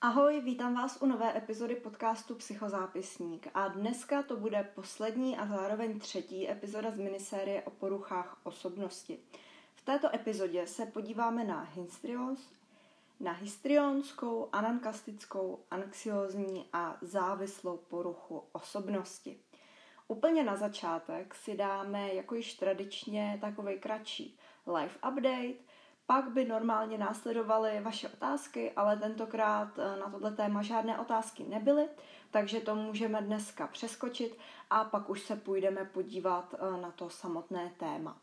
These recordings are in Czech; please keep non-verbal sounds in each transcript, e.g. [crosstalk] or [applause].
Ahoj, vítám vás u nové epizody podcastu Psychozápisník a dneska to bude poslední a zároveň třetí epizoda z minisérie o poruchách osobnosti. V této epizodě se podíváme na histrions, na histrionskou, anankastickou, anxiozní a závislou poruchu osobnosti. Úplně na začátek si dáme jako již tradičně takový kratší live update, pak by normálně následovaly vaše otázky, ale tentokrát eh, na tohle téma žádné otázky nebyly, takže to můžeme dneska přeskočit a pak už se půjdeme podívat eh, na to samotné téma.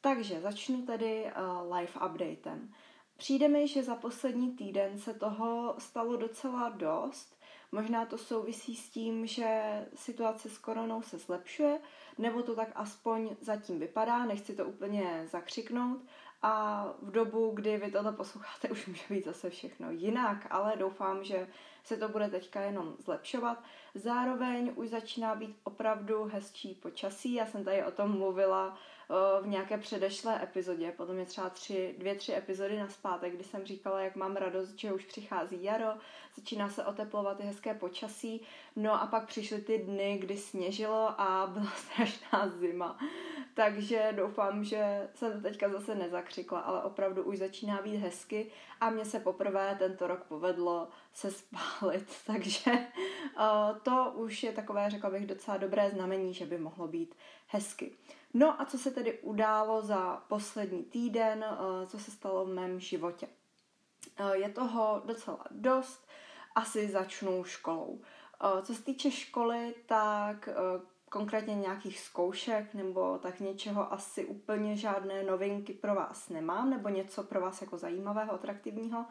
Takže začnu tedy eh, live updatem. Přijde mi, že za poslední týden se toho stalo docela dost. Možná to souvisí s tím, že situace s koronou se zlepšuje, nebo to tak aspoň zatím vypadá, nechci to úplně zakřiknout, a v dobu, kdy vy tohle posloucháte, už může být zase všechno jinak, ale doufám, že se to bude teďka jenom zlepšovat. Zároveň už začíná být opravdu hezčí počasí. Já jsem tady o tom mluvila v nějaké předešlé epizodě, podle mě třeba tři, dvě, tři epizody na zpátek, kdy jsem říkala, jak mám radost, že už přichází jaro, začíná se oteplovat, je hezké počasí, no a pak přišly ty dny, kdy sněžilo a byla [laughs] strašná zima. Takže doufám, že jsem to teďka zase nezakřikla, ale opravdu už začíná být hezky a mně se poprvé tento rok povedlo se spálit, [laughs] takže uh, to už je takové, řekla bych, docela dobré znamení, že by mohlo být hezky. No a co se tedy událo za poslední týden, uh, co se stalo v mém životě? Uh, je toho docela dost, asi začnu školou. Co se týče školy, tak konkrétně nějakých zkoušek nebo tak něčeho asi úplně žádné novinky pro vás nemám, nebo něco pro vás jako zajímavého, atraktivního,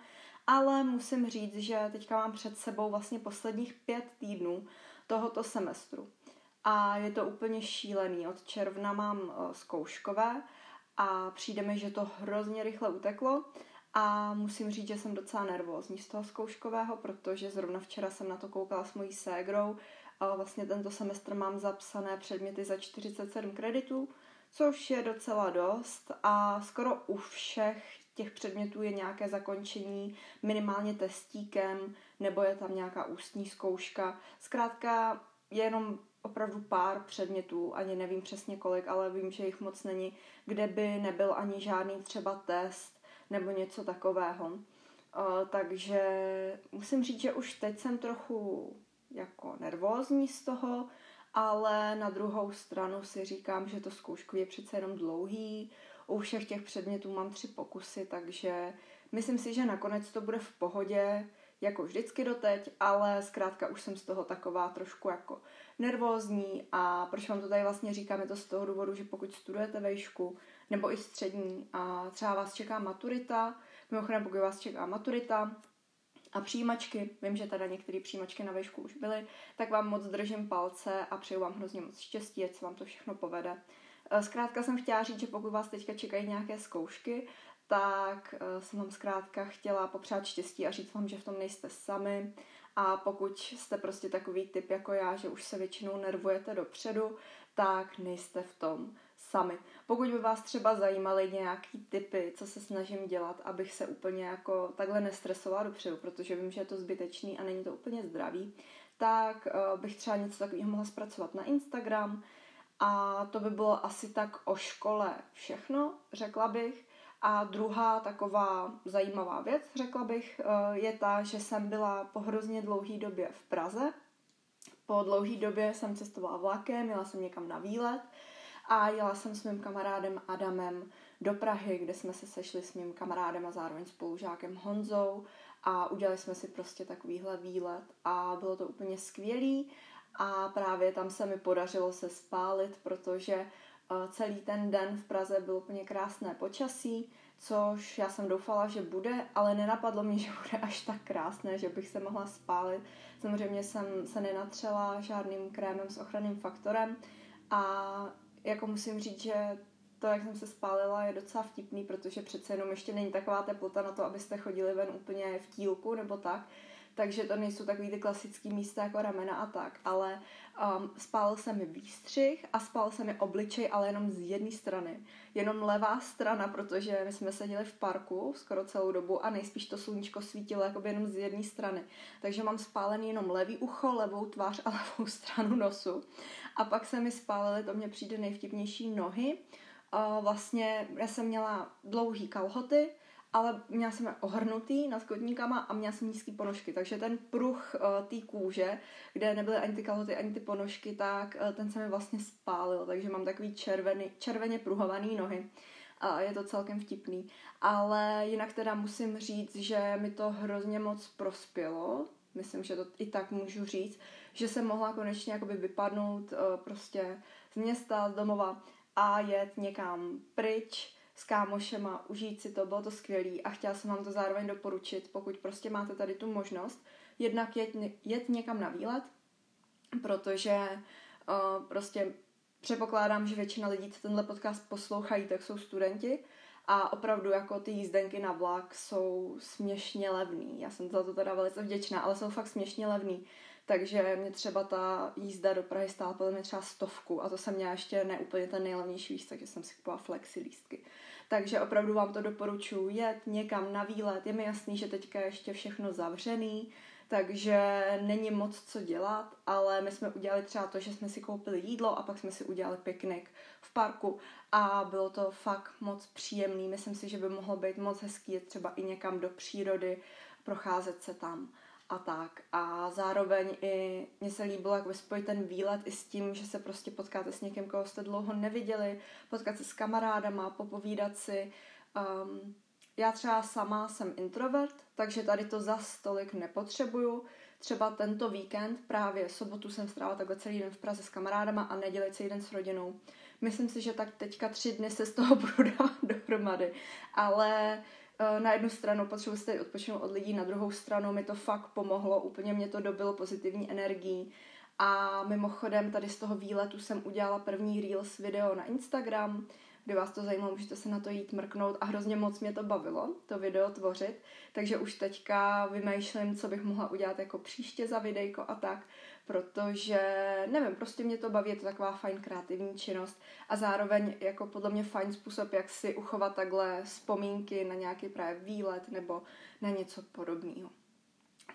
ale musím říct, že teďka mám před sebou vlastně posledních pět týdnů tohoto semestru. A je to úplně šílený. Od června mám uh, zkouškové a přijde mi, že to hrozně rychle uteklo a musím říct, že jsem docela nervózní z toho zkouškového, protože zrovna včera jsem na to koukala s mojí ségrou a vlastně tento semestr mám zapsané předměty za 47 kreditů, což je docela dost a skoro u všech těch předmětů je nějaké zakončení minimálně testíkem nebo je tam nějaká ústní zkouška. Zkrátka je jenom opravdu pár předmětů, ani nevím přesně kolik, ale vím, že jich moc není, kde by nebyl ani žádný třeba test nebo něco takového. Uh, takže musím říct, že už teď jsem trochu jako nervózní z toho, ale na druhou stranu si říkám, že to zkoušku je přece jenom dlouhý, u všech těch předmětů mám tři pokusy, takže myslím si, že nakonec to bude v pohodě, jako vždycky doteď, ale zkrátka už jsem z toho taková trošku jako nervózní a proč vám to tady vlastně říkám, je to z toho důvodu, že pokud studujete vejšku nebo i střední a třeba vás čeká maturita, mimochodem pokud vás čeká maturita, a přijímačky, vím, že teda některé přijímačky na vejšku už byly, tak vám moc držím palce a přeju vám hrozně moc štěstí, ať se vám to všechno povede. Zkrátka jsem chtěla říct, že pokud vás teďka čekají nějaké zkoušky, tak eh, jsem vám zkrátka chtěla popřát štěstí a říct vám, že v tom nejste sami. A pokud jste prostě takový typ jako já, že už se většinou nervujete dopředu, tak nejste v tom sami. Pokud by vás třeba zajímaly nějaký typy, co se snažím dělat, abych se úplně jako takhle nestresovala dopředu, protože vím, že je to zbytečný a není to úplně zdravý, tak uh, bych třeba něco takového mohla zpracovat na Instagram a to by bylo asi tak o škole všechno, řekla bych. A druhá taková zajímavá věc, řekla bych, uh, je ta, že jsem byla po hrozně dlouhé době v Praze. Po dlouhé době jsem cestovala vlakem, jela jsem někam na výlet a jela jsem s mým kamarádem Adamem do Prahy, kde jsme se sešli s mým kamarádem a zároveň spolužákem Honzou a udělali jsme si prostě takovýhle výlet a bylo to úplně skvělý a právě tam se mi podařilo se spálit, protože eh, celý ten den v Praze byl úplně krásné počasí, což já jsem doufala, že bude, ale nenapadlo mě, [laughs] že bude až tak krásné, že bych se mohla spálit. Samozřejmě jsem se nenatřela žádným krémem s ochranným faktorem a jako musím říct, že to, jak jsem se spálila, je docela vtipný, protože přece jenom ještě není taková teplota na to, abyste chodili ven úplně v tílku nebo tak. Takže to nejsou takový ty klasický místa jako ramena a tak, ale um, spálil se mi výstřih a spálil se mi obličej, ale jenom z jedné strany. Jenom levá strana, protože my jsme seděli v parku skoro celou dobu a nejspíš to sluníčko svítilo jakoby jenom z jedné strany. Takže mám spálený jenom levý ucho, levou tvář a [laughs] levou stranu nosu. A pak se mi spálily, to mě přijde nejvtipnější, nohy. Uh, vlastně já jsem měla dlouhý kalhoty, ale měla jsem ohrnutý nad kotníkama a měla jsem nízký ponožky, takže ten pruh uh, té kůže, kde nebyly ani ty kalhoty, ani ty ponožky, tak uh, ten se mi vlastně spálil, takže mám takový červený, červeně pruhovaný nohy. A je to celkem vtipný. Ale jinak teda musím říct, že mi to hrozně moc prospělo. Myslím, že to i tak můžu říct, že jsem mohla konečně jakoby vypadnout uh, prostě z města, z domova a jet někam pryč, s kámošema, užít si to, bylo to skvělý a chtěla jsem vám to zároveň doporučit, pokud prostě máte tady tu možnost, jednak jet, jet někam na výlet, protože uh, prostě předpokládám, že většina lidí, co tenhle podcast poslouchají, tak jsou studenti a opravdu jako ty jízdenky na vlak jsou směšně levný. Já jsem za to teda velice vděčná, ale jsou fakt směšně levný. Takže mě třeba ta jízda do Prahy stála podle mě třeba stovku a to jsem měla ještě neúplně ten nejlevnější lístek, takže jsem si kupovala flexi lístky. Takže opravdu vám to doporučuji jet někam na výlet. Je mi jasný, že teďka je ještě všechno zavřený, takže není moc co dělat, ale my jsme udělali třeba to, že jsme si koupili jídlo a pak jsme si udělali piknik v parku a bylo to fakt moc příjemný. Myslím si, že by mohlo být moc hezký jet třeba i někam do přírody, procházet se tam a tak. A zároveň i mně se líbilo jak spojit ten výlet i s tím, že se prostě potkáte s někým, koho jste dlouho neviděli, potkat se s kamarádama, popovídat si. Um, já třeba sama jsem introvert, takže tady to za stolik nepotřebuju. Třeba tento víkend, právě sobotu jsem strávila takhle celý den v Praze s kamarádama a neděli celý den s rodinou. Myslím si, že tak teďka tři dny se z toho [laughs] budu dávat dohromady. Ale na jednu stranu potřebuji si odpočinout od lidí, na druhou stranu mi to fakt pomohlo, úplně mě to dobilo pozitivní energií. A mimochodem tady z toho výletu jsem udělala první Reels video na Instagram, kdy vás to zajímalo, můžete se na to jít mrknout a hrozně moc mě to bavilo, to video tvořit, takže už teďka vymýšlím, co bych mohla udělat jako příště za videjko a tak, protože, nevím, prostě mě to baví, je to taková fajn kreativní činnost a zároveň jako podle mě fajn způsob, jak si uchovat takhle vzpomínky na nějaký právě výlet nebo na něco podobného.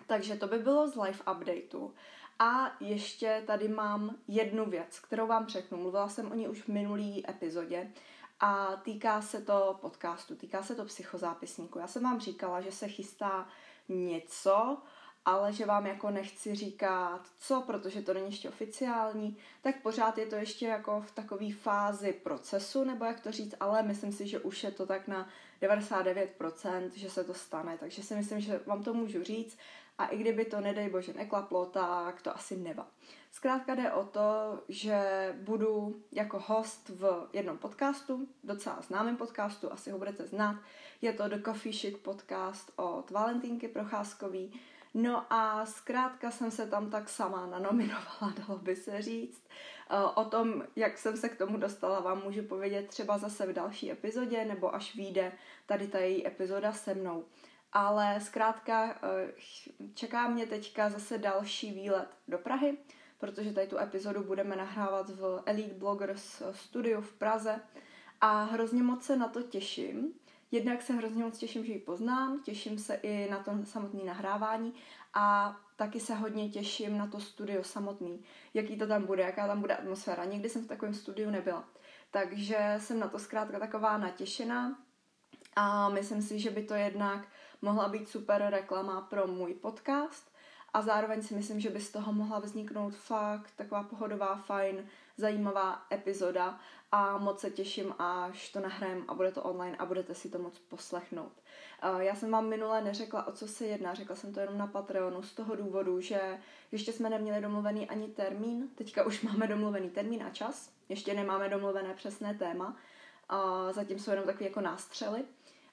Takže to by bylo z live updateu. A ještě tady mám jednu věc, kterou vám řeknu. Mluvila jsem o ní už v minulý epizodě a týká se to podcastu, týká se to psychozápisníku. Já jsem vám říkala, že se chystá něco, ale že vám jako nechci říkat co, protože to není ještě oficiální, tak pořád je to ještě jako v takové fázi procesu, nebo jak to říct, ale myslím si, že už je to tak na 99%, že se to stane, takže si myslím, že vám to můžu říct a i kdyby to, nedej bože, neklaplo, tak to asi neba. Zkrátka jde o to, že budu jako host v jednom podcastu, docela známém podcastu, asi ho budete znát. Je to The Coffee Shit podcast od Valentínky Procházkový. No a zkrátka jsem se tam tak sama nanominovala, [laughs] dalo by se říct. O tom, jak jsem se k tomu dostala, vám můžu povědět třeba zase v další epizodě, nebo až vyjde tady ta její epizoda se mnou. Ale zkrátka eh, čeká mě teďka zase další výlet do Prahy, protože tady tu epizodu budeme nahrávat v Elite Bloggers studiu v Praze a hrozně moc se na to těším. Jednak se hrozně moc těším, že ji poznám, těším se i na to samotné nahrávání a taky se hodně těším na to studio samotný, jaký to tam bude, jaká tam bude atmosféra. Nikdy jsem v takovém studiu nebyla. Takže jsem na to zkrátka taková natěšená a myslím si, že by to jednak mohla být super reklama pro můj podcast a zároveň si myslím, že by z toho mohla vzniknout fakt taková pohodová, fajn, zajímavá epizoda a moc se těším, až to nahrajem a bude to online a budete si to moc poslechnout. Já jsem vám minule neřekla, o co se jedná, řekla jsem to jenom na Patreonu z toho důvodu, že ještě jsme neměli domluvený ani termín, teďka už máme domluvený termín a čas, ještě nemáme domluvené přesné téma, zatím jsou jenom takové jako nástřely,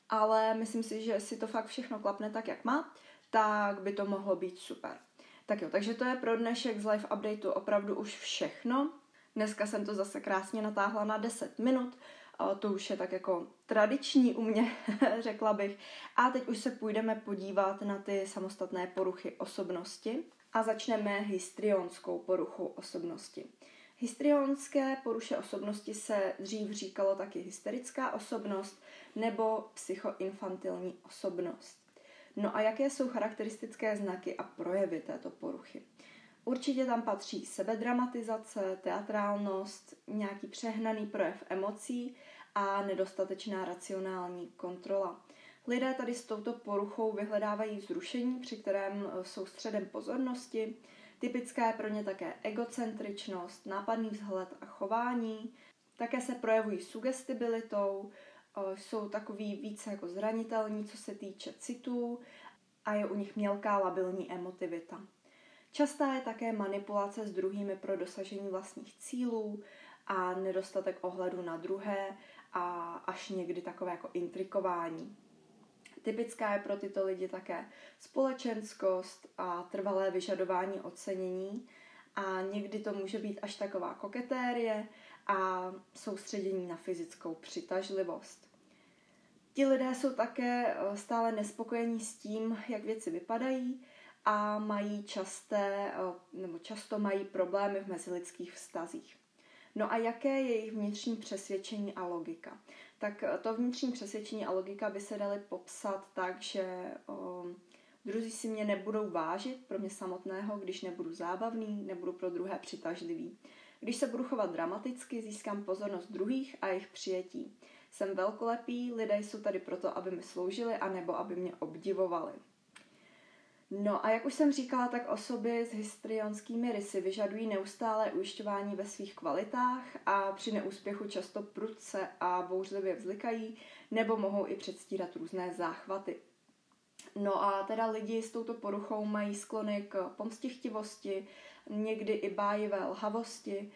ale myslím si, že si to fakt všechno klapne tak, jak má, tak by to mohlo být super. Tak jo, takže to je pro dnešek z live updateu opravdu už všechno. Dneska jsem to zase krásně natáhla na 10 minut. to už je tak jako tradiční u mě, [laughs] řekla bych. A teď už se půjdeme podívat na ty samostatné poruchy osobnosti a začneme histrionskou poruchou osobnosti. Histrionské poruše osobnosti se dřív říkalo taky hysterická osobnost nebo psychoinfantilní osobnost. No a jaké jsou charakteristické znaky a projevy této poruchy? Určitě tam patří sebedramatizace, teatrálnost, nějaký přehnaný projev emocí a nedostatečná racionální kontrola. Lidé tady s touto poruchou vyhledávají vzrušení, při kterém jsou středem pozornosti. Typická je pro ně také egocentričnost, nápadný vzhled a chování. Také se projevují sugestibilitou, jsou takový více jako zranitelní, co se týče citů a je u nich mělká labilní emotivita. Častá je také manipulace s druhými pro dosažení vlastních cílů a nedostatek ohledu na druhé a až někdy takové jako intrikování. Typická je pro tyto lidi také společenskost a trvalé vyžadování ocenění a někdy to může být až taková koketérie a soustředění na fyzickou přitažlivost. Ti lidé jsou také eh, stále nespokojení s tím, jak věci vypadají a mají časté, eh, nebo často mají problémy v mezilidských vztazích. No a jaké je jejich vnitřní přesvědčení a logika? Tak eh, to vnitřní přesvědčení a logika by se daly popsat tak, že o, druzí si mě nebudou vážit pro mě samotného, když nebudu zábavný, nebudu pro druhé přitažlivý. Když se budu chovat dramaticky, získám pozornost druhých a jejich přijetí. Jsem velkolepý, lidé jsou tady proto, aby mi sloužili, anebo aby mě obdivovali. No a jak už jsem říkala, tak osoby s histrionskými rysy vyžadují neustále ujišťování ve svých kvalitách a při neúspěchu často prudce a bouřlivě vzlikají nebo mohou i předstírat různé záchvaty. No a teda lidi s touto poruchou mají sklony k pomstichtivosti, někdy i bájivé lhavosti,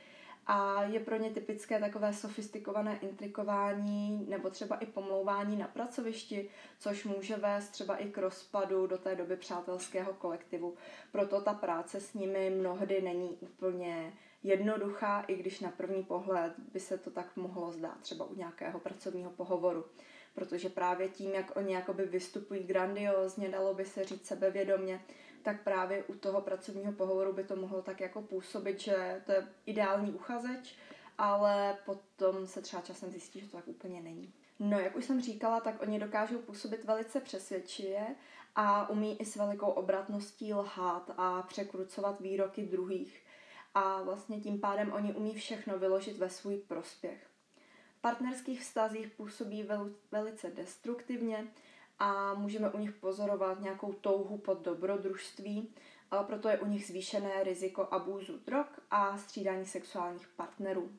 a je pro ně typické takové sofistikované intrikování nebo třeba i pomlouvání na pracovišti, což může vést třeba i k rozpadu do té doby přátelského kolektivu. Proto ta práce s nimi mnohdy není úplně jednoduchá, i když na první pohled by se to tak mohlo zdát třeba u nějakého pracovního pohovoru. Protože právě tím, jak oni jakoby vystupují grandiózně, dalo by se říct sebevědomě, tak právě u toho pracovního pohovoru by to mohlo tak jako působit, že to je ideální uchazeč, ale potom se třeba časem zjistí, že to tak úplně není. No, jak už jsem říkala, tak oni dokážou působit velice přesvědčivě a umí i s velikou obratností lhát a překrucovat výroky druhých. A vlastně tím pádem oni umí všechno vyložit ve svůj prospěch. V partnerských vztazích působí velice destruktivně, a můžeme u nich pozorovat nějakou touhu pod dobrodružství, proto je u nich zvýšené riziko abúzu drog a střídání sexuálních partnerů.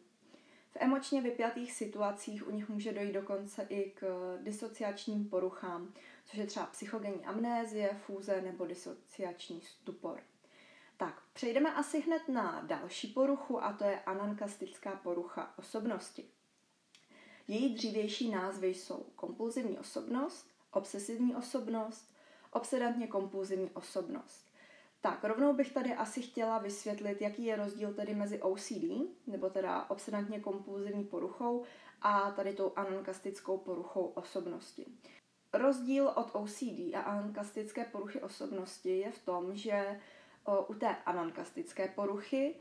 V emočně vypjatých situacích u nich může dojít dokonce i k disociačním poruchám, což je třeba psychogenní amnézie, fúze nebo disociační stupor. Tak, přejdeme asi hned na další poruchu a to je anankastická porucha osobnosti. Její dřívější názvy jsou kompulzivní osobnost, obsesivní osobnost, obsedantně kompulzivní osobnost. Tak, rovnou bych tady asi chtěla vysvětlit, jaký je rozdíl tedy mezi OCD, nebo teda obsedantně kompulzivní poruchou, a tady tou anankastickou poruchou osobnosti. Rozdíl od OCD a anankastické poruchy osobnosti je v tom, že u té anankastické poruchy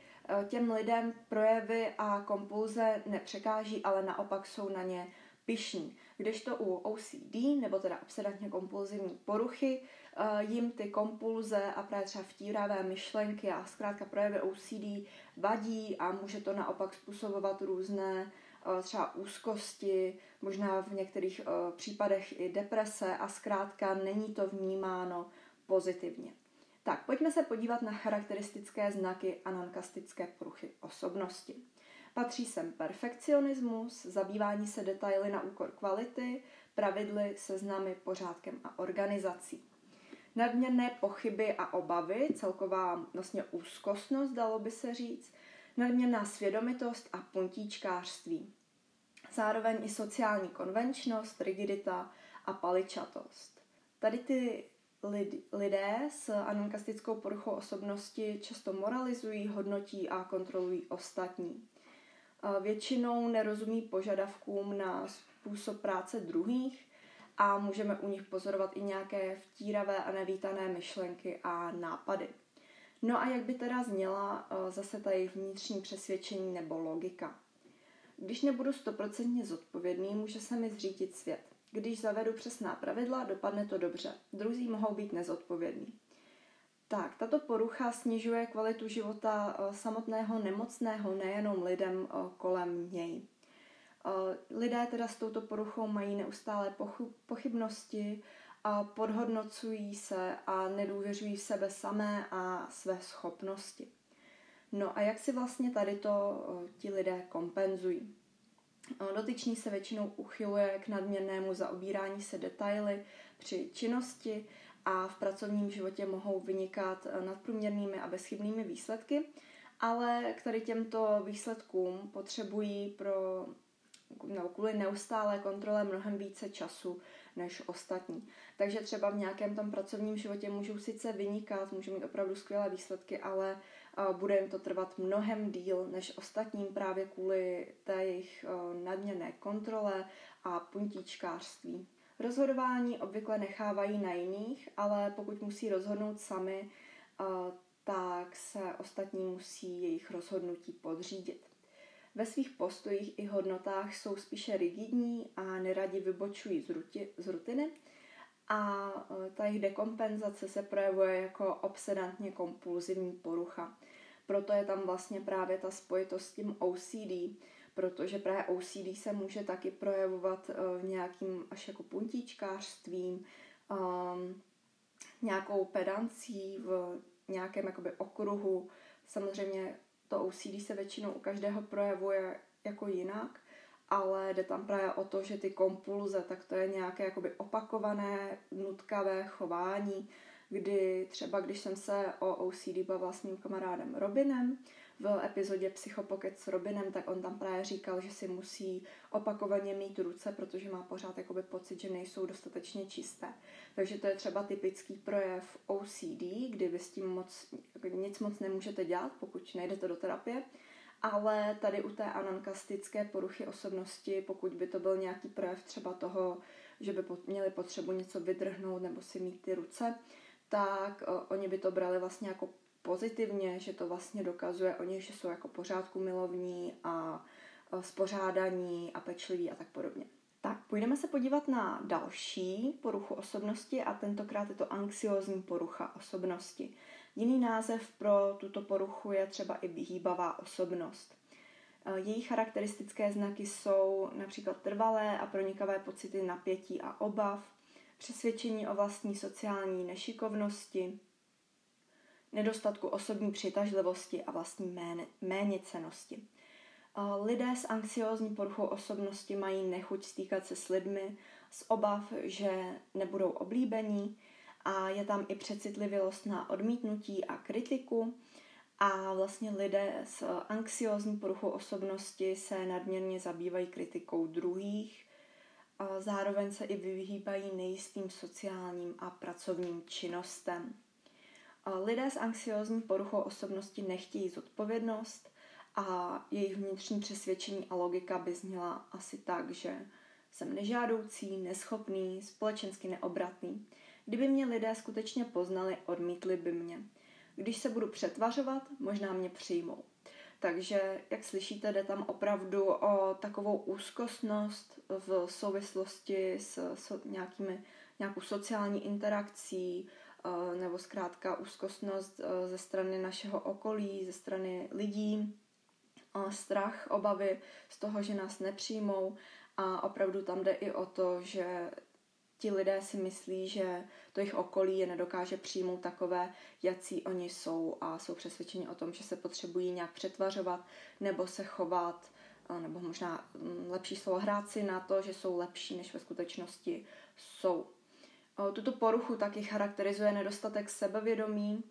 těm lidem projevy a kompulze nepřekáží, ale naopak jsou na ně pišní. Kdežto u OCD, nebo teda obsedantně kompulzivní poruchy, eh, jim ty kompulze a právě třeba vtíravé myšlenky a zkrátka projevy OCD vadí a může to naopak způsobovat různé eh, třeba úzkosti, možná v některých eh, případech i deprese a zkrátka není to vnímáno pozitivně. Tak, pojďme se podívat na charakteristické znaky anankastické poruchy osobnosti. Patří sem perfekcionismus, zabývání se detaily na úkor kvality, pravidly, seznamy, pořádkem a organizací. Nadměrné pochyby a obavy, celková vlastně úzkostnost, dalo by se říct, nadměrná svědomitost a puntíčkářství. Zároveň i sociální konvenčnost, rigidita a paličatost. Tady ty lidé s anankastickou poruchou osobnosti často moralizují, hodnotí a kontrolují ostatní. Většinou nerozumí požadavkům na způsob práce druhých a můžeme u nich pozorovat i nějaké vtíravé a nevítané myšlenky a nápady. No a jak by teda zněla zase ta jejich vnitřní přesvědčení nebo logika? Když nebudu stoprocentně zodpovědný, může se mi zřítit svět. Když zavedu přesná pravidla, dopadne to dobře. Druzí mohou být nezodpovědní. Tak, tato porucha snižuje kvalitu života eh, samotného nemocného, nejenom lidem eh, kolem něj. Eh, lidé teda s touto poruchou mají neustále pochybnosti, podhodnocují se a nedůvěřují v sebe samé a své schopnosti. No a jak si vlastně tady to ti lidé kompenzují? Dotyčný se většinou uchyluje k nadměrnému zaobírání se detaily při činnosti a v pracovním životě mohou vynikat nadprůměrnými a bezchybnými výsledky, ale k tady těmto výsledkům potřebují pro no, kvůli neustálé kontrole mnohem více času než ostatní. Takže třeba v nějakém tom pracovním životě můžou sice vynikat, můžou mít opravdu skvělé výsledky, ale bude jim to trvat mnohem díl než ostatním právě kvůli té jejich nadměrné kontrole a puntíčkářství. Rozhodování obvykle nechávají na jiných, ale pokud musí rozhodnout sami, tak se ostatní musí jejich rozhodnutí podřídit. Ve svých postojích i hodnotách jsou spíše rigidní a neradi vybočují z, ruti, z rutiny a e, ta jejich dekompenzace se projevuje jako obsedantně kompulzivní porucha. Proto je tam vlastně právě ta spojitost s tím OCD, protože právě OCD se může taky projevovat uh, nějakým až jako puntíčkářstvím, um, nějakou pedancí v nějakém jakoby okruhu. Samozřejmě to OCD se většinou u každého projevuje jako jinak, ale jde tam právě o to, že ty kompulze, tak to je nějaké jakoby opakované, nutkavé chování, kdy třeba když jsem se o OCD bavila s mým kamarádem Robinem, v epizodě Psychopocket s Robinem, tak on tam právě říkal, že si musí opakovaně mít ruce, protože má pořád jakoby pocit, že nejsou dostatečně čisté. Takže to je třeba typický projev OCD, kdy vy s tím moc, nic moc nemůžete dělat, pokud nejdete do terapie. Ale tady u té anankastické poruchy osobnosti, pokud by to byl nějaký projev třeba toho, že by měli potřebu něco vydrhnout nebo si mít ty ruce, tak oni by to brali vlastně jako pozitivně, že to vlastně dokazuje o nich, že jsou jako pořádku milovní a spořádaní a pečliví a tak podobně. Tak, půjdeme se podívat na další poruchu osobnosti a tentokrát je to anxiozní porucha osobnosti. Jiný název pro tuto poruchu je třeba i vyhýbavá osobnost. Její charakteristické znaky jsou například trvalé a pronikavé pocity napětí a obav, přesvědčení o vlastní sociální nešikovnosti, nedostatku osobní přitažlivosti a vlastní méněcenosti. Lidé s anxiózní poruchou osobnosti mají nechuť stýkat se s lidmi, z obav, že nebudou oblíbení a je tam i přecitlivělost na odmítnutí a kritiku. A vlastně lidé s anxiózní poruchou osobnosti se nadměrně zabývají kritikou druhých, a zároveň se i vyhýbají nejistým sociálním a pracovním činnostem. Lidé s anxiózní poruchou osobnosti nechtějí zodpovědnost a jejich vnitřní přesvědčení a logika by zněla asi tak, že jsem nežádoucí, neschopný, společensky neobratný. Kdyby mě lidé skutečně poznali, odmítli by mě. Když se budu přetvařovat, možná mě přijmou. Takže, jak slyšíte, jde tam opravdu o takovou úzkostnost v souvislosti s, s nějakými, nějakou sociální interakcí, nebo zkrátka úzkostnost eh, ze strany našeho okolí, ze strany lidí, strach, obavy z toho, že nás nepřijmou a opravdu tam jde i o to, že ti lidé si myslí, že to jejich okolí je nedokáže přijmout takové, jací oni jsou a jsou přesvědčeni o tom, že se potřebují nějak přetvařovat nebo se chovat, eh, nebo možná mm, lepší slovo hrát si na to, že jsou lepší, než ve skutečnosti jsou. Tuto poruchu taky charakterizuje nedostatek sebevědomí,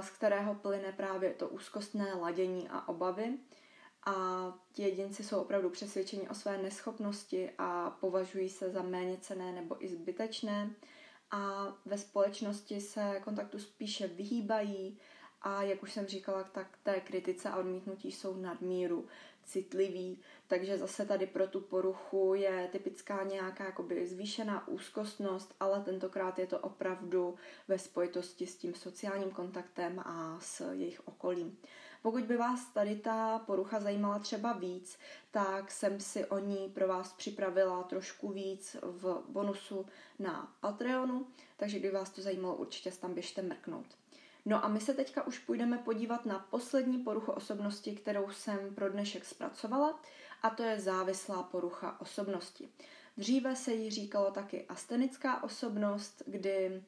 z kterého plyne právě to úzkostné ladění a obavy. A ti jedinci jsou opravdu přesvědčeni o své neschopnosti a považují se za méně cené nebo i zbytečné. A ve společnosti se kontaktu spíše vyhýbají a jak už jsem říkala, tak té kritice a odmítnutí jsou nadmíru citlivý, takže zase tady pro tu poruchu je typická nějaká jakoby zvýšená úzkostnost, ale tentokrát je to opravdu ve spojitosti s tím sociálním kontaktem a s jejich okolím. Pokud by vás tady ta porucha zajímala třeba víc, tak jsem si o ní pro vás připravila trošku víc v bonusu na Patreonu, takže kdyby vás to zajímalo, určitě tam běžte mrknout. No a my se teďka už půjdeme podívat na poslední poruchu osobnosti, kterou jsem pro dnešek zpracovala, a to je závislá porucha osobnosti. Dříve se jí říkalo taky astenická osobnost, kdy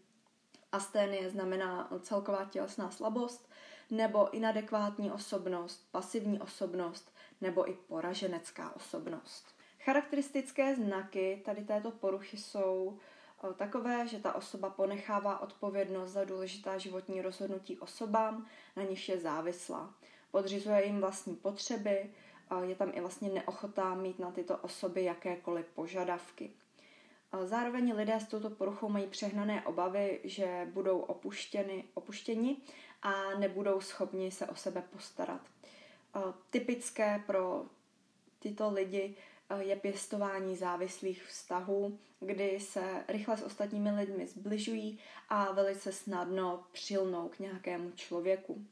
asténie znamená celková tělesná slabost, nebo inadekvátní osobnost, pasivní osobnost, nebo i poraženecká osobnost. Charakteristické znaky tady této poruchy jsou Eh, takové, že ta osoba ponechává odpovědnost za důležitá životní rozhodnutí osobám, na nich je závislá. Podřizuje jim vlastní potřeby, je tam i vlastně neochotá mít na tyto osoby jakékoliv požadavky. Zároveň lidé s touto poruchou mají přehnané obavy, že budou opuštěni, opuštěni a nebudou schopni se o sebe postarat. Typické pro tyto lidi je pěstování závislých vztahů, kdy se rychle s ostatními lidmi zbližují a velice snadno přilnou k nějakému člověku.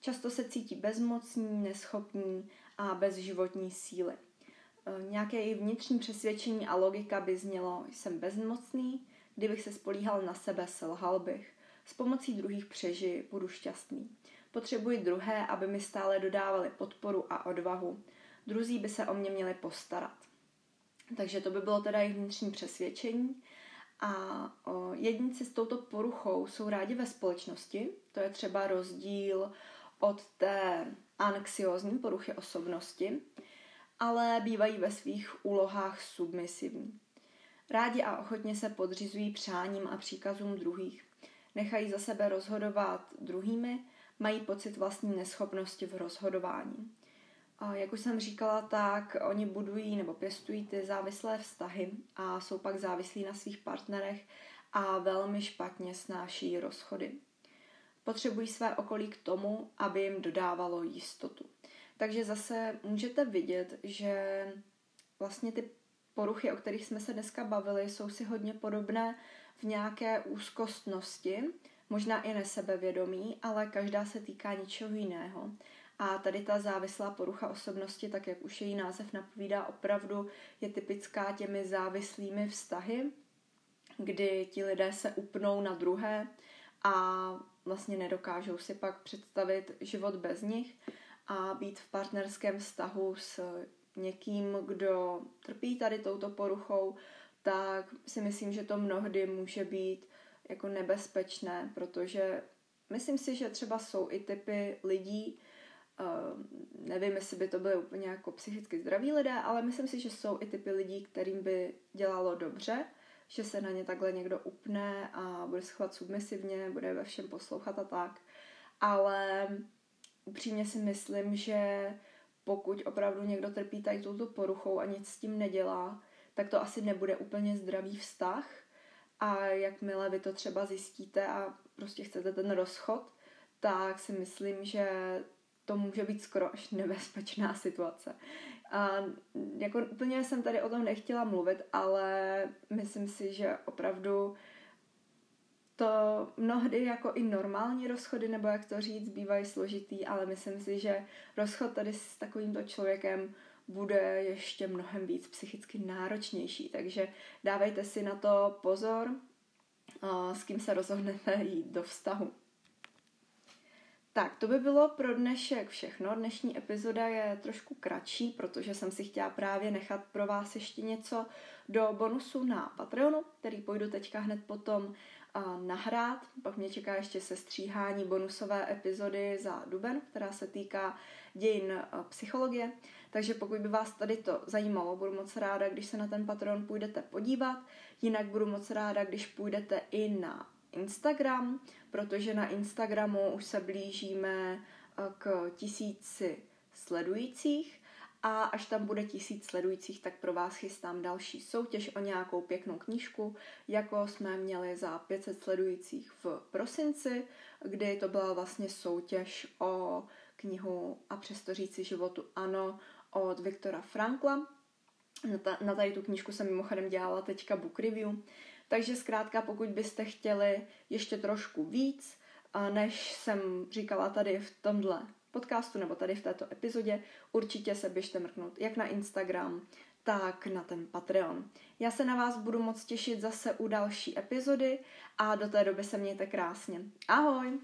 Často se cítí bezmocní, neschopní a bez životní síly. E, nějaké i vnitřní přesvědčení a logika by znělo, jsem bezmocný, kdybych se spolíhal na sebe, selhal bych. S pomocí druhých přeži budu šťastný. Potřebuji druhé, aby mi stále dodávali podporu a odvahu druzí by se o mě měli postarat. Takže to by bylo teda jejich vnitřní přesvědčení. A jedinci s touto poruchou jsou rádi ve společnosti, to je třeba rozdíl od té anxiozní poruchy osobnosti, ale bývají ve svých úlohách submisivní. Rádi a ochotně se podřizují přáním a příkazům druhých. Nechají za sebe rozhodovat druhými, mají pocit vlastní neschopnosti v rozhodování. Jak už jsem říkala, tak oni budují nebo pěstují ty závislé vztahy a jsou pak závislí na svých partnerech a velmi špatně snáší rozchody. Potřebují své okolí k tomu, aby jim dodávalo jistotu. Takže zase můžete vidět, že vlastně ty poruchy, o kterých jsme se dneska bavili, jsou si hodně podobné v nějaké úzkostnosti, možná i nesebevědomí, ale každá se týká něčeho jiného. A tady ta závislá porucha osobnosti, tak jak už její název napovídá, opravdu je typická těmi závislými vztahy, kdy ti lidé se upnou na druhé a vlastně nedokážou si pak představit život bez nich a být v partnerském vztahu s někým, kdo trpí tady touto poruchou, tak si myslím, že to mnohdy může být jako nebezpečné, protože myslím si, že třeba jsou i typy lidí, Uh, nevím, jestli by to byly úplně jako psychicky zdraví lidé, ale myslím si, že jsou i typy lidí, kterým by dělalo dobře, že se na ně takhle někdo upne a bude se chovat submisivně, bude ve všem poslouchat a tak. Ale upřímně si myslím, že pokud opravdu někdo trpí tady touto poruchou a nic s tím nedělá, tak to asi nebude úplně zdravý vztah. A jakmile vy to třeba zjistíte a prostě chcete ten rozchod, tak si myslím, že to může být skoro až nebezpečná situace. A jako úplně jsem tady o tom nechtěla mluvit, ale myslím si, že opravdu to mnohdy jako i normální rozchody, nebo jak to říct, bývají složitý, ale myslím si, že rozchod tady s takovýmto člověkem bude ještě mnohem víc psychicky náročnější, takže dávejte si na to pozor, s kým se rozhodnete jít do vztahu. Tak, to by bylo pro dnešek všechno. Dnešní epizoda je trošku kratší, protože jsem si chtěla právě nechat pro vás ještě něco do bonusu na Patreonu, který půjdu teďka hned potom nahrát. Pak mě čeká ještě sestříhání bonusové epizody za duben, která se týká dějin psychologie. Takže pokud by vás tady to zajímalo, budu moc ráda, když se na ten Patreon půjdete podívat. Jinak budu moc ráda, když půjdete i na Instagram, protože na Instagramu už se blížíme eh, k tisíci sledujících a až tam bude tisíc sledujících, tak pro vás chystám další soutěž o nějakou pěknou knížku, jako jsme měli za 500 sledujících v prosinci, kdy to byla vlastně soutěž o knihu A přesto říci životu ano od Viktora Frankla. Na tady tu knížku jsem mimochodem dělala teďka book review, takže zkrátka, pokud byste chtěli ještě trošku víc, než jsem říkala tady v tomhle podcastu nebo tady v této epizodě, určitě se běžte mrknout jak na Instagram, tak na ten Patreon. Já se na vás budu moc těšit zase u další epizody a do té doby se mějte krásně. Ahoj!